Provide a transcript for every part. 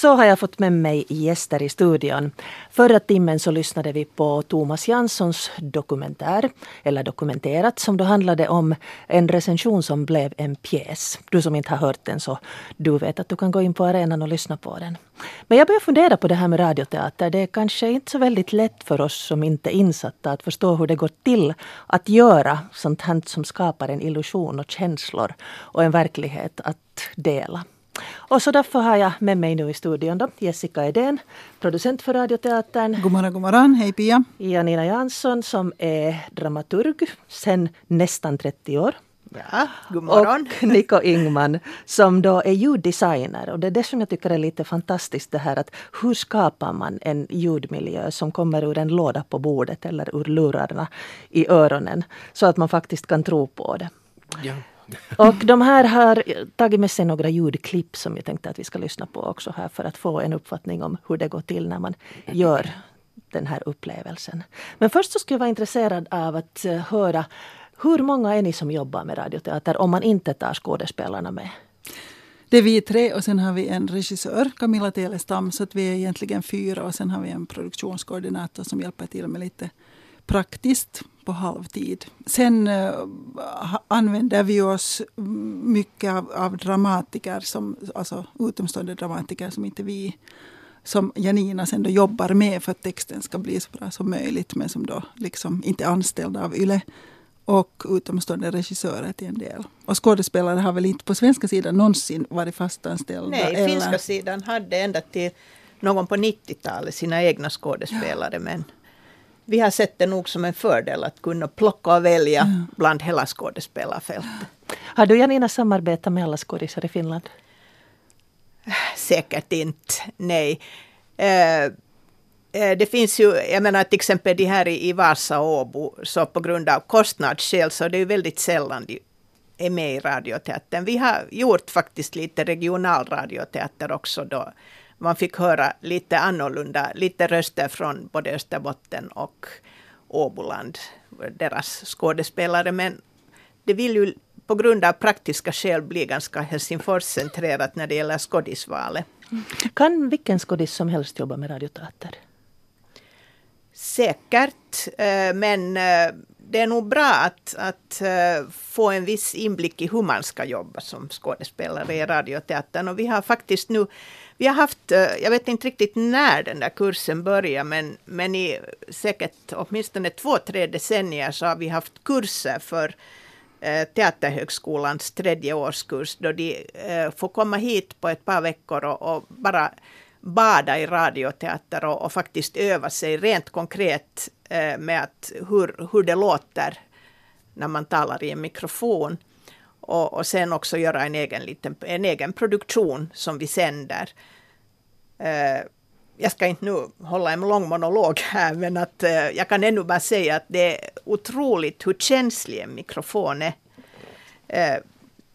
Så har jag fått med mig gäster i studion. Förra timmen så lyssnade vi på Thomas Janssons dokumentär, eller dokumenterat, som då handlade om en recension som blev en pjäs. Du som inte har hört den så du vet att du kan gå in på arenan och lyssna på den. Men jag börjar fundera på det här med radioteater. Det är kanske inte så väldigt lätt för oss som inte är insatta att förstå hur det går till att göra sånt här som skapar en illusion och känslor och en verklighet att dela. Och så därför har jag med mig nu i studion då Jessica Edén, producent för Radioteatern. God morgon, god morgon. Hej Pia. Janina Jansson som är dramaturg sedan nästan 30 år. Ja, god morgon. Och Niko Ingman som då är ljuddesigner. Och det är det som jag tycker är lite fantastiskt det här att hur skapar man en ljudmiljö som kommer ur en låda på bordet eller ur lurarna i öronen. Så att man faktiskt kan tro på det. Ja. Och de här har tagit med sig några ljudklipp som jag tänkte att vi ska lyssna på också här för att få en uppfattning om hur det går till när man gör den här upplevelsen. Men först så skulle jag vara intresserad av att eh, höra hur många är ni som jobbar med radioteater om man inte tar skådespelarna med? Det är vi tre och sen har vi en regissör, Camilla Telestam, så att vi är egentligen fyra och sen har vi en produktionskoordinator som hjälper till med lite praktiskt på halvtid. Sen uh, använder vi oss mycket av, av, dramatiker, som, alltså utomstående dramatiker som inte vi som Janina sen då jobbar med för att texten ska bli så bra som möjligt men som då liksom inte är anställda av YLE och utomstående regissörer till en del. Och skådespelare har väl inte på svenska sidan någonsin varit fastanställda? Nej, eller? finska sidan hade ända till någon på 90-talet sina egna skådespelare. Ja. Men vi har sett det nog som en fördel att kunna plocka och välja ja. bland hela skådespelarfältet. Har du Janina samarbetat med alla skådisar i Finland? Säkert inte, nej. Uh, det finns ju, jag menar till exempel de här i, Vasa och Åbo, så på grund av kostnadsskäl så det är väldigt sällan de är med i radioteatern. Vi har gjort faktiskt lite regional radioteater också då man fick höra lite annorlunda, lite röster från både Österbotten och Åboland, deras skådespelare. Men det vill ju på grund av praktiska skäl bli ganska Helsingfors-centrerat när det gäller skådisvalet. Kan vilken skådis som helst jobba med radioteater? Säkert, eh, men eh, det är nog bra att, att uh, få en viss inblick i hur man ska jobba som skådespelare i radioteatern. Och vi har faktiskt nu, vi har haft, eh, jag vet inte riktigt när den där kursen började, men, men i säkert åtminstone två, tre decennier så har vi haft kurser för eh, Teaterhögskolans tredje årskurs, då de eh, får komma hit på ett par veckor och, och bara bada i radioteater och, och, faktiskt öva sig rent konkret med att hur, hur det låter när man talar i en mikrofon. Och, och sen också göra en egen, liten, en egen produktion som vi sänder. Eh, jag ska inte nu hålla en lång monolog här, men att eh, jag kan ännu bara säga att det är otroligt hur känslig en mikrofon är. Eh,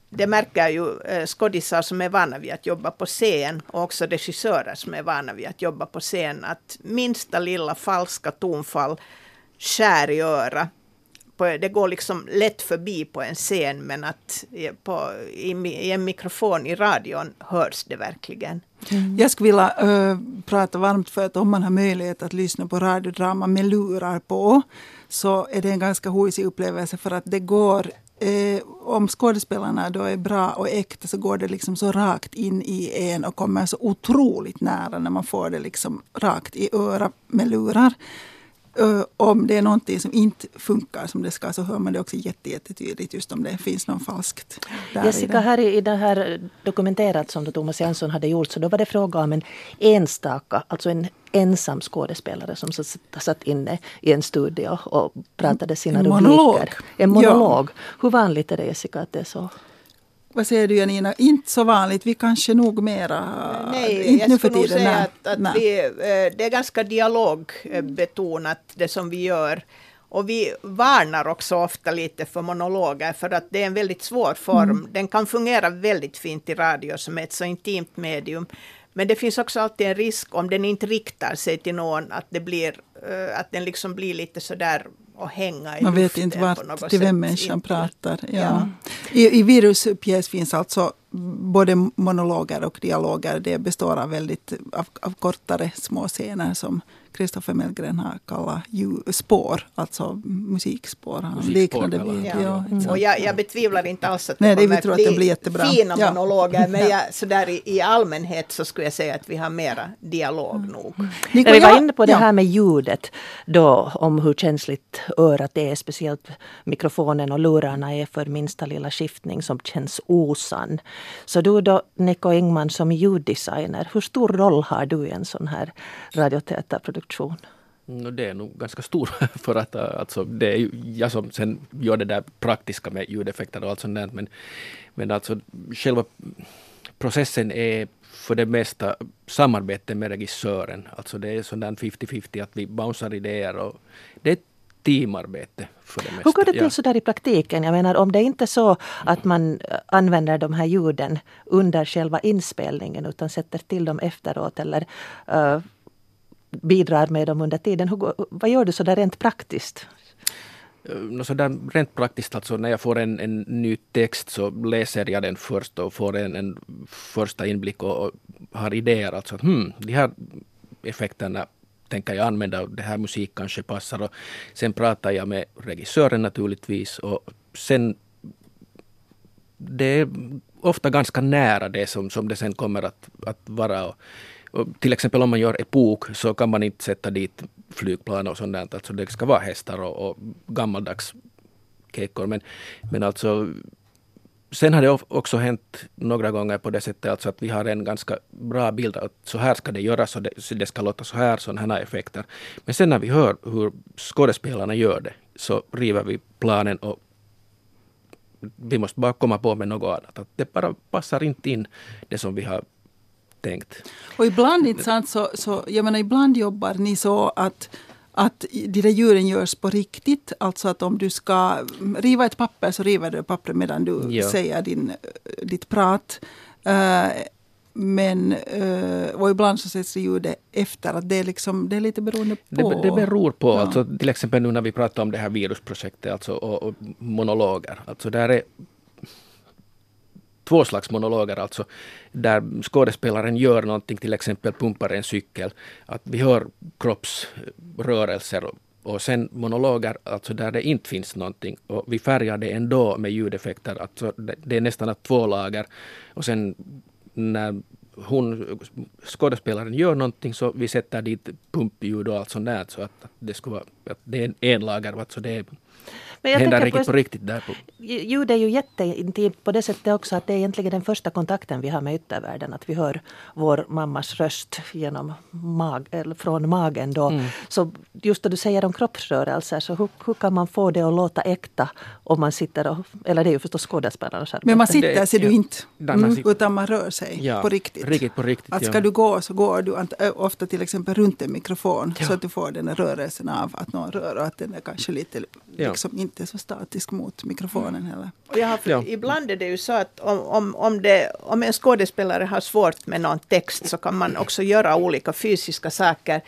det märker ju eh, skådisar som är vana vid att jobba på scen och också regissörer som är vana vid att jobba på scen att minsta lilla falska tonfall skär i örat på, Det går liksom lätt förbi på en scen men att på, i, i en mikrofon i radion hörs det verkligen. Mm. Jag skulle vilja äh, prata varmt för att om man har möjlighet att lyssna på radiodrama med lurar på så är det en ganska hojsig upplevelse för att det går eh, om skådespelarna då är bra och äkta så går det liksom så rakt in i en och kommer så otroligt nära när man får det liksom rakt i örat med lurar. Uh, om det är någonting som inte funkar som det ska så hör man det också jättetydligt just om det finns något falskt. Jessica, här i, i det här dokumenterat som Thomas Jansson hade gjort så då var det fråga om en enstaka, alltså en ensam skådespelare som satt inne i en studio och pratade sina en rubriker. Monolog. En monolog. Ja. Hur vanligt är det Jessica att det är så? Vad säger du Janina? Inte så vanligt. Vi kanske nog mera... Nej, inte jag för tiden. säga att, att vi, eh, det är ganska dialogbetonat det som vi gör. Och vi varnar också ofta lite för monologer för att det är en väldigt svår form. Mm. Den kan fungera väldigt fint i radio som är ett så intimt medium. Men det finns också alltid en risk om den inte riktar sig till någon att det blir att den liksom blir lite sådär och hänga i Man vet inte vart, till vem människan pratar. Ja. ja. I, I viruspjäs finns alltså både monologer och dialoger. Det består av väldigt av, av kortare små scener som Kristoffer Mellgren har kallat spår, alltså musikspår. Han liknande vid, ja. ja mm. Och jag, jag betvivlar inte alls att Nej, det kommer att bli, jättebra. fina ja. monologer, men jag, sådär i, i allmänhet så skulle jag säga att vi har mera dialog mm. nog. När vi var inne på det här med ljudet, då om hur känsligt örat är, speciellt mikrofonen och lurarna är för minsta lilla skiftning som känns osann. Så du då, Nico Engman, som ljuddesigner, hur stor roll har du i en sån här radioteaterproduktion? Produktion? Mm, det är nog ganska stor för att äh, alltså, det är jag som sen gör det där praktiska med ljudeffekter och allt sånt där. Men, men alltså själva processen är för det mesta samarbete med regissören. Alltså det är sådär 50-50 att vi bouncear idéer och det är teamarbete för det mesta. Hur går det till ja. sådär i praktiken? Jag menar om det är inte så att man äh, använder de här ljuden under själva inspelningen utan sätter till dem efteråt eller uh, bidrar med dem under tiden. Hur, vad gör du så där rent praktiskt? Så där, rent praktiskt, alltså när jag får en, en ny text så läser jag den först och får en, en första inblick och, och har idéer. Alltså att hmm, de här effekterna tänker jag använda och det här musik kanske passar. Och sen pratar jag med regissören naturligtvis och sen det är ofta ganska nära det som, som det sen kommer att, att vara. Och till exempel om man gör epok så kan man inte sätta dit flygplan och sånt Alltså det ska vara hästar och, och gammaldags kekor. Men, men alltså Sen har det också hänt några gånger på det sättet alltså att vi har en ganska bra bild att så här ska det göras och det, det ska låta så här, sådana här effekter. Men sen när vi hör hur skådespelarna gör det så river vi planen och vi måste bara komma på med något annat. Att det bara passar inte in det som vi har tänkt. Och ibland, inte sant, så, så, jag menar, ibland jobbar ni så att att de där djuren görs på riktigt. Alltså att om du ska riva ett papper så river du pappret medan du ja. säger din, ditt prat. Uh, men uh, och ibland så sätts ljudet efter. Att det, är liksom, det är lite beroende på. Det, det beror på. Ja. Alltså, till exempel nu när vi pratar om det här virusprojektet alltså, och, och monologer. Alltså, där är två slags monologer alltså, där skådespelaren gör någonting, till exempel pumpar en cykel, att vi hör kroppsrörelser och, sen monologer, alltså där det inte finns någonting och vi färgar det ändå med ljudeffekter, alltså det, det är nästan att två lager och sen när hon, skådespelaren gör någonting så vi sätter dit pumpljud och allt sånt där så att, att det skulle vara, att det är en, en lager, alltså det är men jag händer riktigt på, på riktigt där. På. Ljud är ju jätteintimt på det sättet också att det är egentligen den första kontakten vi har med yttervärlden. Att vi hör vår mammas röst genom mag, eller från magen. Då. Mm. Så just då du säger om kroppsrörelser, så hur, hur, kan man få det att låta äkta om man sitter och, eller det är ju förstås skådespelarnas arbete. Men man sitter ser du inte, mm, utan man rör sig ja, på riktigt. riktigt, på riktigt att ska ja. du gå så går du ofta till exempel runt en mikrofon ja. så att du får den rörelsen av att någon rör och att den är kanske lite liksom inte så statisk mot mikrofonen mm. heller. Och jag har, ja. Ibland är det ju så att om, om, om, det, om en skådespelare har svårt med någon text så kan man också göra olika fysiska saker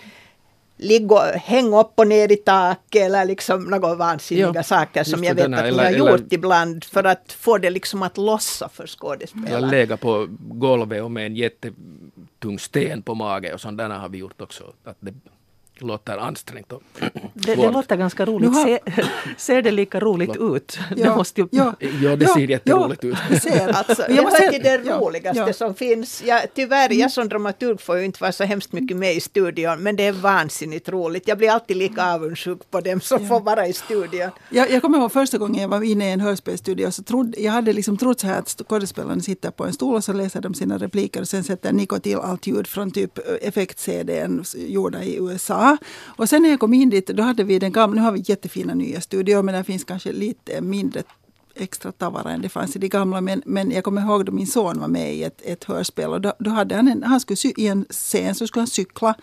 ligga hänga upp och ner i taket eller liksom några vansinniga ja, eller som jag vet att ni har gjort eller, ibland för att få det liksom att lossa för skådespelare. Jag lägga på golvet och med en jättetung sten på magen och sådana har vi gjort också. Att det låter ansträngt och det, det låter ganska roligt. Har... Se, ser det lika roligt ut? Ja, det måste ju... ja, ja, det ser jätteroligt ja, ut. Ser. Alltså, det hör till det roligaste ja, som finns. Ja, tyvärr, jag som dramaturg får ju inte vara så hemskt mycket med i studion, men det är vansinnigt roligt. Jag blir alltid lika avundsjuk på dem som får vara i studion. Jag, jag kommer ihåg första gången jag var inne i en hörspelstudio, så trodde, jag hade liksom trott så här att skådespelarna sitter på en stol och så läser de sina repliker och sen sätter Nico till allt ljud från typ effekt-CDn gjorda i USA och sen när jag kom in dit, då hade vi den gamla, nu har vi jättefina nya studior, men det finns kanske lite mindre extra tavara än det fanns i de gamla. Men, men jag kommer ihåg då min son var med i ett, ett hörspel och då, då hade han en, han skulle i en scen så skulle han cykla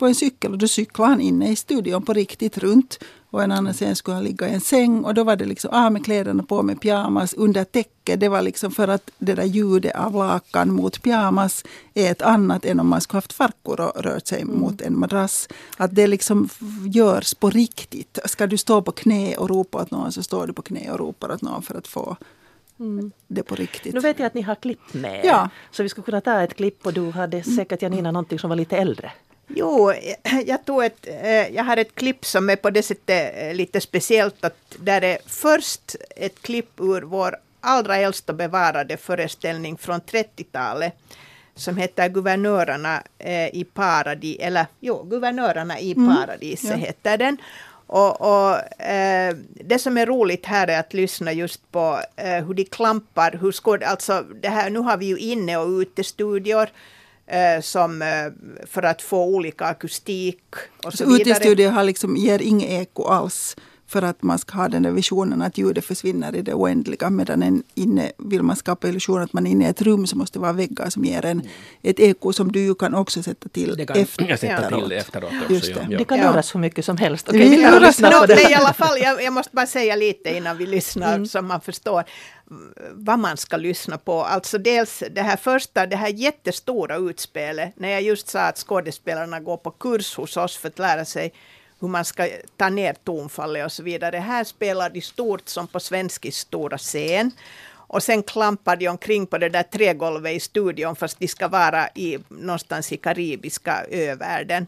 på en cykel och då cyklade han inne i studion på riktigt runt. Och en annan scen skulle han ligga i en säng och då var det liksom av med kläderna på med pyjamas under täcke. Det var liksom för att det där ljudet av lakan mot pyjamas är ett annat än om man skulle haft farkor och rört sig mm. mot en madrass. Att det liksom görs på riktigt. Ska du stå på knä och ropa åt någon så står du på knä och ropar åt någon för att få det på riktigt. Nu vet jag att ni har klipp med Ja. Så vi skulle kunna ta ett klipp och du hade säkert Janina någonting som var lite äldre. Jo, jag, tog ett, jag har ett klipp som är på det sättet eh, lite speciellt. att Där är först ett klipp ur vår allra äldsta bevarade föreställning från 30-talet som heter Guvernörerna eh, i paradis, eller jo, Guvernörerna i paradiset ja. heter den. Och, och eh, det som är roligt här är att lyssna just på eh, hur de klampar, hur skåd, alltså det här, nu har vi ju inne och utestudior Eh, som, eh, för att få olika akustik och så, Så vidare. utestudion har liksom, ger inget eko alls för att man ska ha den där visionen att ljudet försvinner i det oändliga. Medan en inne, vill man skapa illusionen att man är inne i ett rum så måste det vara väggar som ger en ett eko som du kan också sätta till Det kan jag sätta till det efteråt också. Just det. Ja. Det kan Ja. luras hur mycket som helst. Vi Okej, vi kan luras lyssna Nå, på det. men i alla fall, jag, jag måste bara säga lite innan vi lyssnar så man förstår mm, vad man ska lyssna på. Alltså dels det här första, det här jättestora utspelet, när jag just sa att skådespelarna går på kurs hos oss för att lära sig hur man ska ta ner tonfallet och så vidare. Här spelar de stort som på svenskis stora scen. Och sen klampar de omkring på det där trägolvet i studion fast de ska vara i, någonstans i karibiska övärlden.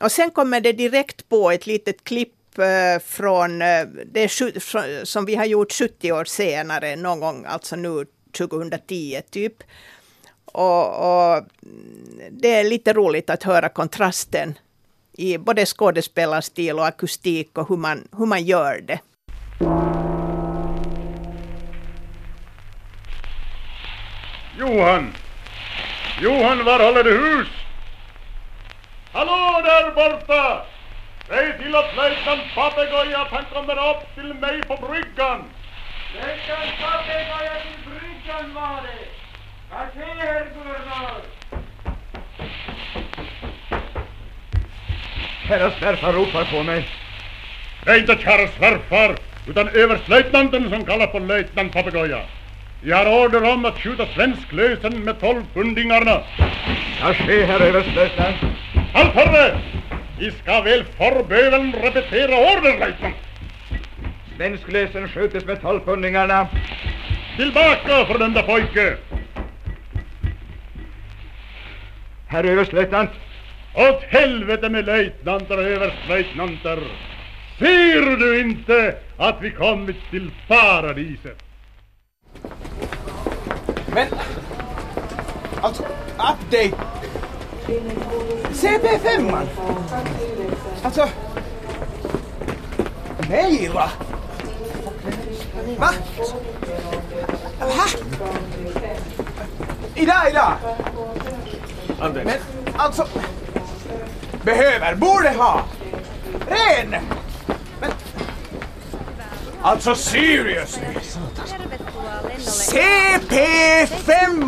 Och sen kommer det direkt på ett litet klipp eh, från, eh, det är som vi har gjort 70 år senare, någon gång, alltså nu 2010 typ. Och, och mm, det är lite roligt att höra kontrasten i både skådespelarstil och akustik och hur man, hur man gör det. Johan! Johan, var håller du hus? Hallå där borta! Säg till att löjtnant Papegoja att han kommer upp till mig på bryggan. Löjtnant Papegoja till bryggan var det. Vad sker, herr guvernör? Herrar svärfar ropar på mig. Det är inte kära svärfar, utan överstlöjtnanten som kallar på löjtnant Papegoja. Jag har order om att skjuta svensk lösen med tolv pundingarna. Ja, ske, herr överstelöjtnant. Halt herre! Vi ska väl förböven repetera ordern, löjtnant. Svensklösen skjutes med tolvpundingarna. Tillbaka, fördömda pojke! Herr överstelöjtnant. Åt helvete med löjtnanter och överstlöjtnanter! Ser du inte att vi kommit till paradiset? Men... Alltså, update! CP5! -man. Alltså... Mejla! Va? Va? Idag, idag! Men alltså... Behöver, borde ha! Ren! Men... Alltså seriously! CP5!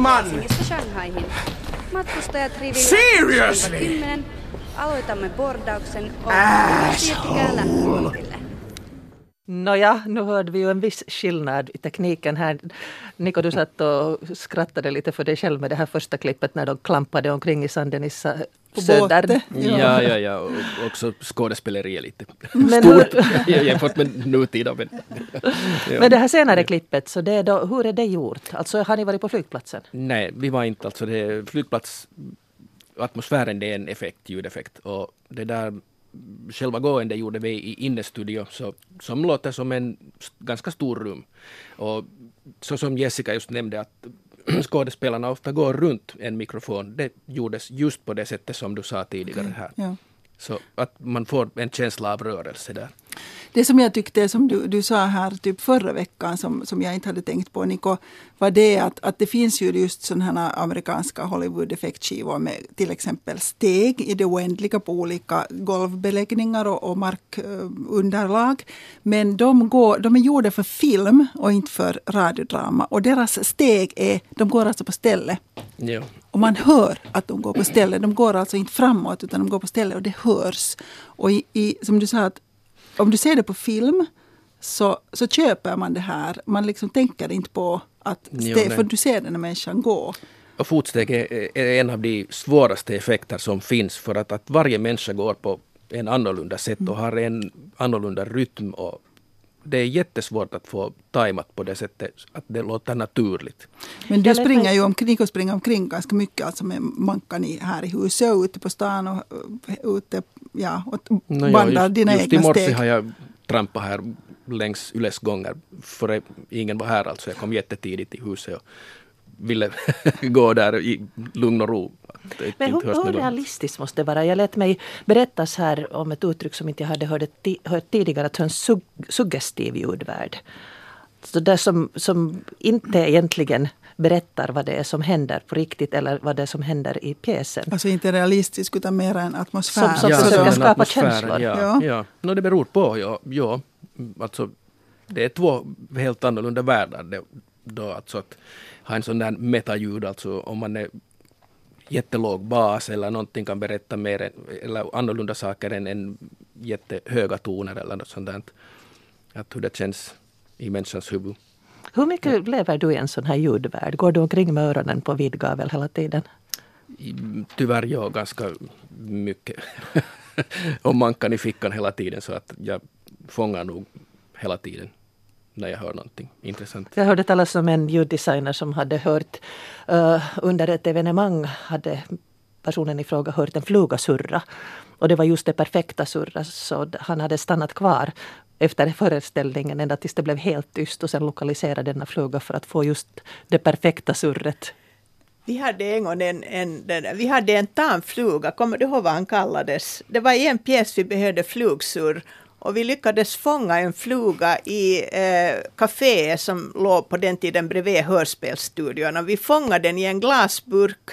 Matkustajat Seriously? Aloitamme bordauksen och Asshole. Nåja, nu hörde vi ju en viss skillnad i tekniken här. Nico, du satt och skrattade lite för dig själv med det här första klippet när de klampade omkring i sanden i på Södern. båten. Ja, ja, ja. Och också skådespeleriet lite Men stort jämfört med nutida. Men, ja. Men det här senare klippet, så det är då, hur är det gjort? Alltså har ni varit på flygplatsen? Nej, vi var inte alltså det flygplats atmosfären det är en effekt, ljudeffekt och det där själva gående gjorde vi i innestudio så, som låter som en ganska stor rum. Och så som Jessica just nämnde att skådespelarna ofta går runt en mikrofon, det gjordes just på det sättet som du sa tidigare här. Ja. Så att man får en känsla av rörelse där. Det som jag tyckte, som du, du sa här typ förra veckan, som, som jag inte hade tänkt på, Niko, var det att, att det finns ju just sådana här amerikanska Hollywood-effektskivor med till exempel steg i det oändliga på olika golvbeläggningar och, och markunderlag. Men de, går, de är gjorda för film och inte för radiodrama. Och deras steg är, de går alltså på stället. Ja. Och man hör att de går på stället. De går alltså inte framåt utan de går på stället och det hörs. Och i, i, som du sa, att om du ser det på film så, så köper man det här. Man liksom tänker inte på att Jo, steg, nej. för du ser den här människan gå. Och fotsteg är, är en av de svåraste effekter som finns för att, att varje människa går på en annorlunda sätt och har en annorlunda rytm och det är jättesvårt att få tajmat på det sättet att det låter naturligt. Men du springer ju omkring och springer omkring ganska mycket alltså med mankan i, här i huset och ute på stan och ute, ja, och No, ja, just, dina just i egna morse steg. har jag trampat här längs Yles gånger före ingen var här alltså. Jag kom jättetidigt till huset och ville gå där i lugn och ro. Det Men hur, hur realistiskt måste det vara? Jag lät mig berättas här om ett uttryck som inte jag hade hört, hört tidigare, att ha en sug, suggestiv ljudvärld. Så det som, som inte egentligen berättar vad det är som händer på riktigt eller vad det är som händer i pjäsen. Alltså inte realistisk utan mer en atmosfär. Som- som Ja, försöker skapa atmosfären, känslor. Ja, Ja. ja. No, det beror på. Ja, ja. Alltså, det är två helt annorlunda världar. Det, då, alltså att ha en sån där metaljud, alltså om man är jättelåg bas eller någonting kan berätta mer eller annorlunda saker än, än jättehöga toner eller något sånt där. Att hur det känns i människans huvud. Hur mycket lever du i en sån här ljudvärld? Går du omkring med öronen på vid gavel hela tiden? Tyvärr jag ganska mycket. och mankan i fickan hela tiden så att jag fångar nog hela tiden när jag hör någonting intressant. Jag hörde talas om en ljuddesigner som hade hört eh, under ett evenemang hade personen i fråga hört en fluga surra. Och det var just det perfekta surra så han hade stannat kvar efter föreställningen ända tills det blev helt tyst och sen lokaliserade denna fluga för att få just det perfekta surret. Vi hade en gång en, en, den, vi hade en tamfluga, kommer du ihåg vad han kallades? Det var i en pjäs vi behövde flugsurr och vi lyckades fånga en fluga i eh, kaféet som låg på den tiden bredvid hörspelsstudion. Och vi fångade den i en glasburk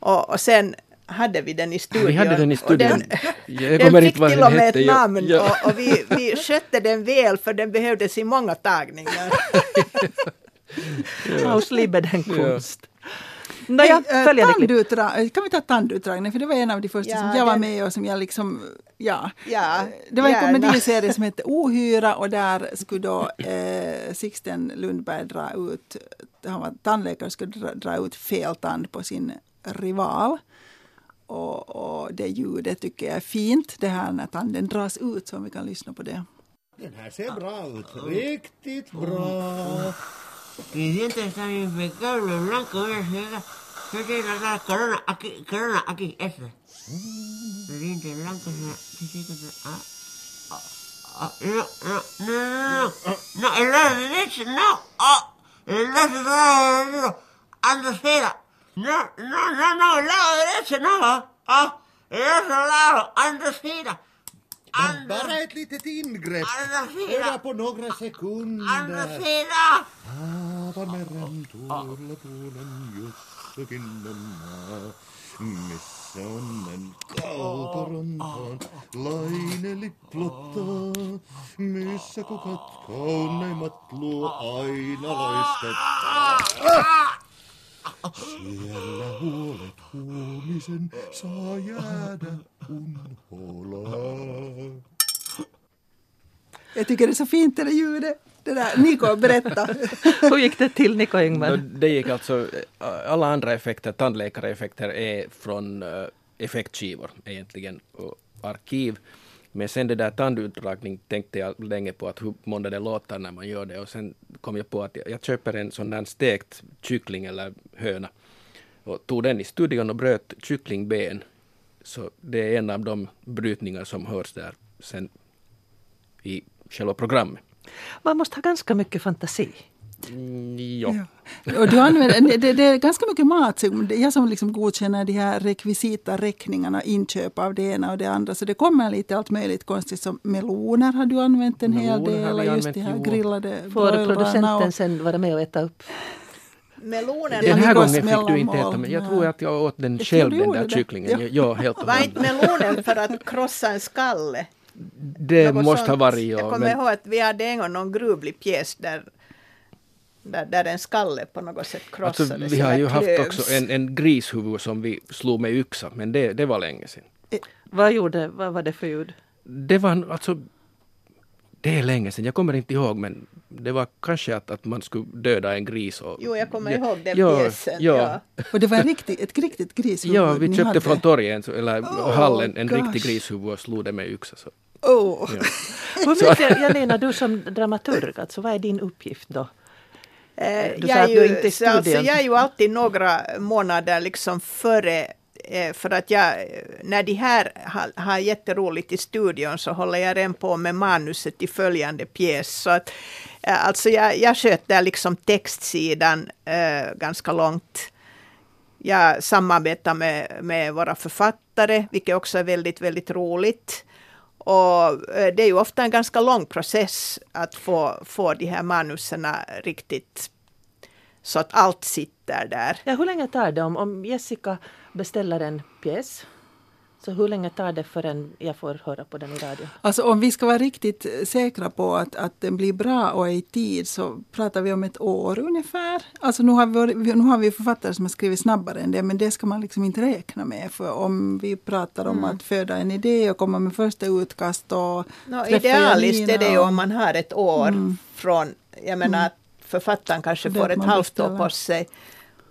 och, och sen hade vi den i studion. Vi hade den i Och studion. Den, Jag den kommer fick till den och med hette. ett namn ja. och, och vi, vi skötte den väl för den behövdes i många tagningar. Ausliebe den Ja. konst. Nåja, Hej, eh, följande klipp. tandutdra- kan vi ta tandutdragning? För det var en av de första Ja, som jag var den- med och som jag liksom, ja. Ja, Det var en komediserie som hette Ohyra och där skulle då eh, Sixten Lundberg dra ut, han var tandläkare skulle dra, dra ut fel tand på sin rival. Och, och det ljudet tycker jag är fint, det här när tanden dras ut, så om vi kan lyssna på det. Den här ser bra ut. Riktigt bra. Mis dientes impecables, blancos, Yo quiero tratar corona, aquí, corona, aquí, ah, ah, ah no, no, no, no, no, el lado derecho, no, ah, el lado derecho, no, no, no, no, el lado derecho, no, ah, ah el otro lado, andesera. Bara ett litet ingrepp. Bara på Jussukinnanmaa. Missä onnen kaukorantaan laine liplottaa. Missä kukat kauneimmat luo aina loiskettaa. Siellä huolet huomisen saa jäädä unholaan. Jag tycker det är så fint det där ljudet. Det där, Niko, berätta. Hur gick det till Niko No, Ingmar? det gick alltså, eh, alla andra effekter, tandläkareffekter är från uh, effektskivor egentligen och arkiv. Men sen det där tandutdragning tänkte jag länge på att hur månde det låta när man gör det och sen kom jag på att jag, jag köper en sån där stekt kyckling eller höna och tog den i studion och bröt kycklingben. Så det är en av de brytningar som hörs där sen i själva programmet. Man måste ha ganska mycket fantasi. Mm. Och du använder, det, det är ganska mycket mat. Jag som liksom godkänner de här rekvisita räkningarna, inköp av det ena och det andra. Så det kommer lite allt möjligt konstigt. Som meloner har du använt en hel Meloner har del. Och just använt, de här jo. grillade Får producenten och- sen vara med och äta upp? Är Den här gången fick du inte äta, men jag Ja. tror att jag åt den Jag själv, den där det. kycklingen. Ja. Ja, helt och Var inte melonen för att krossa en skalle? Det måste ha sånt. varit, Jag ja. kommer Men ihåg att vi hade en gång någon gruvlig pjäs där, där, där en skalle på något sätt alltså, krossades. vi har ju haft klövs. också en, en grishuvud som vi slog med yxa, men det, det var länge sedan. Vad, gjorde, vad var det för ljud? Det var alltså... Det är länge sedan, jag kommer inte ihåg, men det var kanske att, att man skulle döda en gris. Och, Jo, jag kommer ja, ihåg den ja, pjäsen. Ja, Ja. Och det var en riktig, ett riktigt grishuvud ja vi köpte hade. från torget, en så- eller Oh, hallen, en gosh. riktig grishuvud och slog det med yxa. Så. Oh. Ja. Hur mycket, Janina, du som dramaturg, alltså, vad är din uppgift då? Eh, Du jag, är att du ju, inte i alltså, jag är ju alltid några månader liksom före eh, för att jag, när de här har, har jätteroligt i studion så håller jag redan på med manuset till följande pjäs. Så att, eh, alltså jag, jag sköter liksom textsidan eh, ganska långt. Jag samarbetar med, med våra författare, vilket också är väldigt, väldigt roligt. Och eh, det är ju ofta en ganska lång process att få, få de här manusen riktigt så att allt sitter där. Ja, hur länge tar det om, om Jessica beställer en pjäs? Så hur länge tar det förrän jag får höra på den i radio? Alltså om vi ska vara riktigt säkra på att, att den blir bra och är i tid så pratar vi om ett år ungefär. Alltså nu har vi, nu har vi författare som har skrivit snabbare än det men det ska man liksom inte räkna med. För om vi pratar om Mm. att föda en idé och komma med första utkast och No, idealiskt är det ju om man har ett år Mm. från, jag menar Mm. att författaren kanske Det får ett halvt år på sig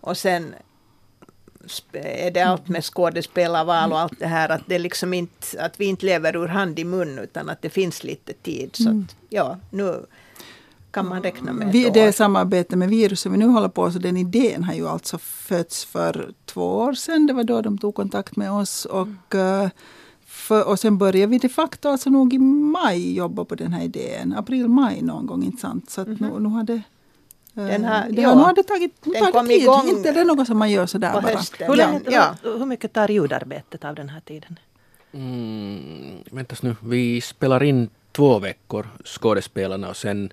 och sen är det allt med skådespelarval och allt det här att det är liksom inte, att vi inte lever ur hand i mun utan att det finns lite tid. Så Mm. att, ja, nu kan man räkna med Vi, det år. samarbete med viruset vi nu håller på, så den idén har ju alltså fötts för två år sedan. Det var då de tog kontakt med oss. Och, eh, för, och sen började vi de facto alltså nog i maj jobba på den här idén. April-maj någon gång, inte sant? Så att nu, nu har det Den har- det ja. har, nu har det tagit, Den tagit kom tid. igång Inte det är något som man gör sådär på bara. hösten. Hur, länge, Ja. hur, hur mycket tar ljudarbetet av den här tiden? Mm, väntas nu, vi spelar in två veckor skådespelarna och sen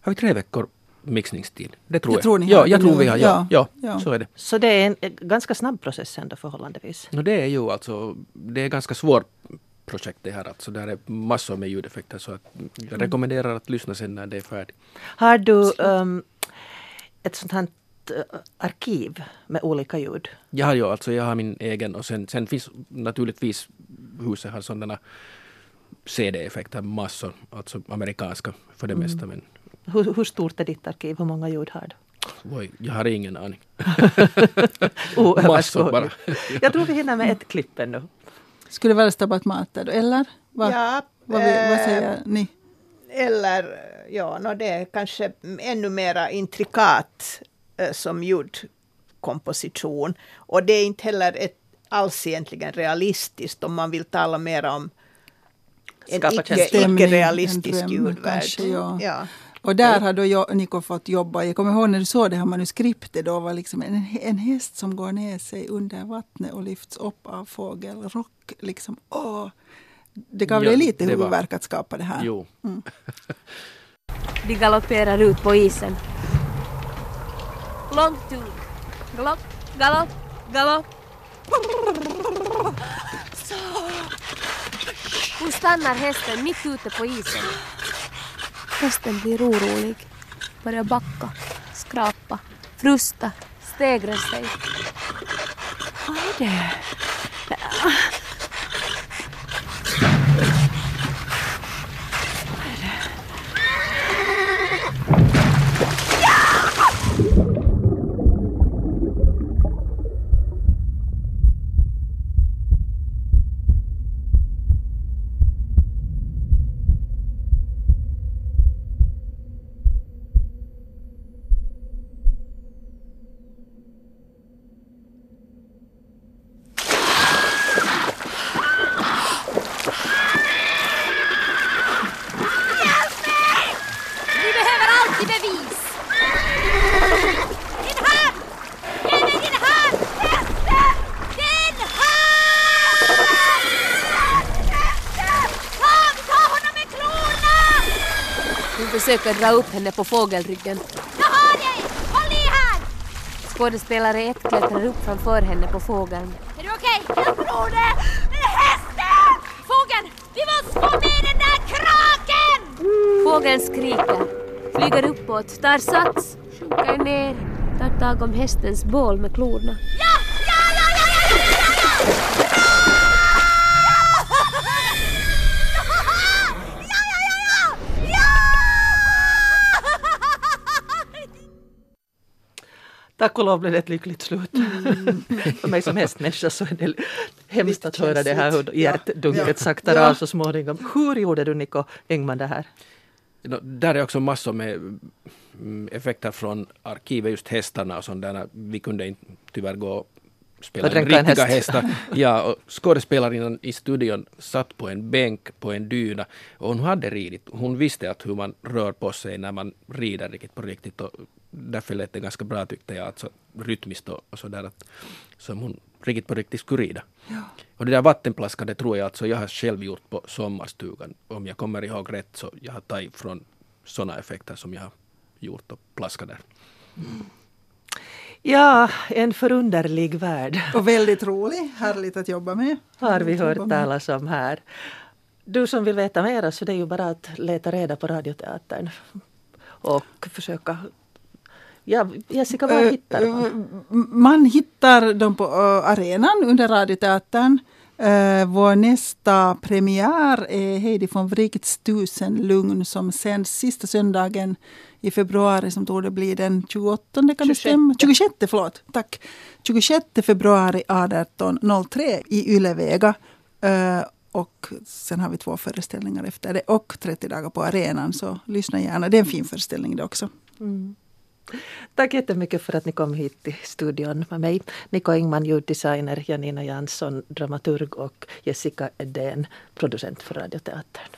har vi tre veckor mixningstid. Det tror Jag jag. tror ni ja, jag tror vi har. Ja, Ja, ja, ja. så är det. Så det är en, en ganska snabb process ändå förhållandevis. No, det är ju alltså, det är ganska svårt projekt det här. Alltså, där är massor med ljudeffekter så att jag rekommenderar att lyssna sen när det är färdigt. Har du um, ett sånt här eh, arkiv med olika ljud? Jag har ju alltså, jag har min egen och sen, sen finns naturligtvis huset har sådana CD-effekter massor, alltså amerikanska för det mesta men Hur, hur stort är ditt arkiv? Hur många ljud har du? oj, jag har ingen aning. Massor bara. Jag tror vi hinner med ett klipp ännu. Skulle det vara Stabat Mater då, eller? Va, Ja, vad, vi, vad eh, säger ni? Eller ja, no, det är kanske ännu mera intrikat eh, som ljudkomposition. Och det är inte heller ett, alls egentligen realistiskt om man vill tala mer om en icke, icke-realistisk dröm, ljudvärld. kanske, ja. Ja. Och där har då jag, Niko fått jobba. Jag kommer ihåg när du såg det här manuskriptet. Då var liksom en, en häst som går ner sig under vattnet och lyfts upp av fågelrock. Liksom, åh, det gav Ja, dig lite det var- huvudvärk att skapa det här. Jo. De galopperar ut på isen. Långt ut. Galopp, galopp, galopp. Så. Nu stannar hästen mitt ute på isen. Hästen blir orolig. Börjar backa, skrapa, frusta, stegra sig. Vad är det? Vi behöver alltid bevis! Din hand! Ge mig din hand! Hästen! Din hand! Hästen! Kom, ta honom med klorna! Hon försöker dra upp henne på fågelryggen. Jag har dig! Håll i här! Skådespelare 1 klättrar upp framför henne på fågeln. Är du okej? Jag tror det! Hästen! Fågeln! Vi måste få med den där kraken! Fågeln skriker, flyger uppåt, tar sats, sjunker ner, tar tag om hästens bål med klorna. Tack och lov blev det ett lyckligt slut. För mig som hästmänniska så är det hemskt att höra det här hur hjärtdunket Ja. saktar Ja. av så småningom. Hur gjorde du Niko Engman det här? No, där är också massor med mm, effekter från arkivet, just hästarna och sånt där. Vi kunde inte tyvärr gå och spela riktiga häst. hästar. Ja, och skådespelarinnen i studion satt på en bänk på en dyna och hon hade ridit. Hon visste att hur man rör på sig när man rider riktigt på riktigt och därför lät det ganska bra tyckte jag, alltså rytmiskt och, och sådär att som hon riktigt på riktigt skulle rida. Och det där vattenplaskade tror jag alltså jag har själv gjort på sommarstugan. Om jag kommer ihåg rätt så jag har tagit från sådana effekter som jag har gjort och plaskat där. Ja, en förunderlig värld Och väldigt rolig. Härligt att jobba med. har vi hört talas om här. Du som vill veta mer så det är ju bara att leta reda på Radioteatern och försöka Ja, Jessica, var Eh, hittar eh, man? Man hittar dem på eh, arenan under Radioteatern. Uh, vår nästa premiär är Heidi von Wrights Tusen lugn som sänds sista söndagen i februari som torde bli den 28 kan det 26. stämma? 26 förlåt, tack. 26 februari 18.03 i Ylevega. Uh, och sen har vi två föreställningar efter det och 30 dagar på arenan så lyssna gärna. Det är en fin föreställning det också. Mm. Tack jättemycket för att ni kom hit till studion med mig. Niko Ingman, ljuddesigner, Janina Jansson, dramaturg och Jessica Edén, producent för Radioteatern.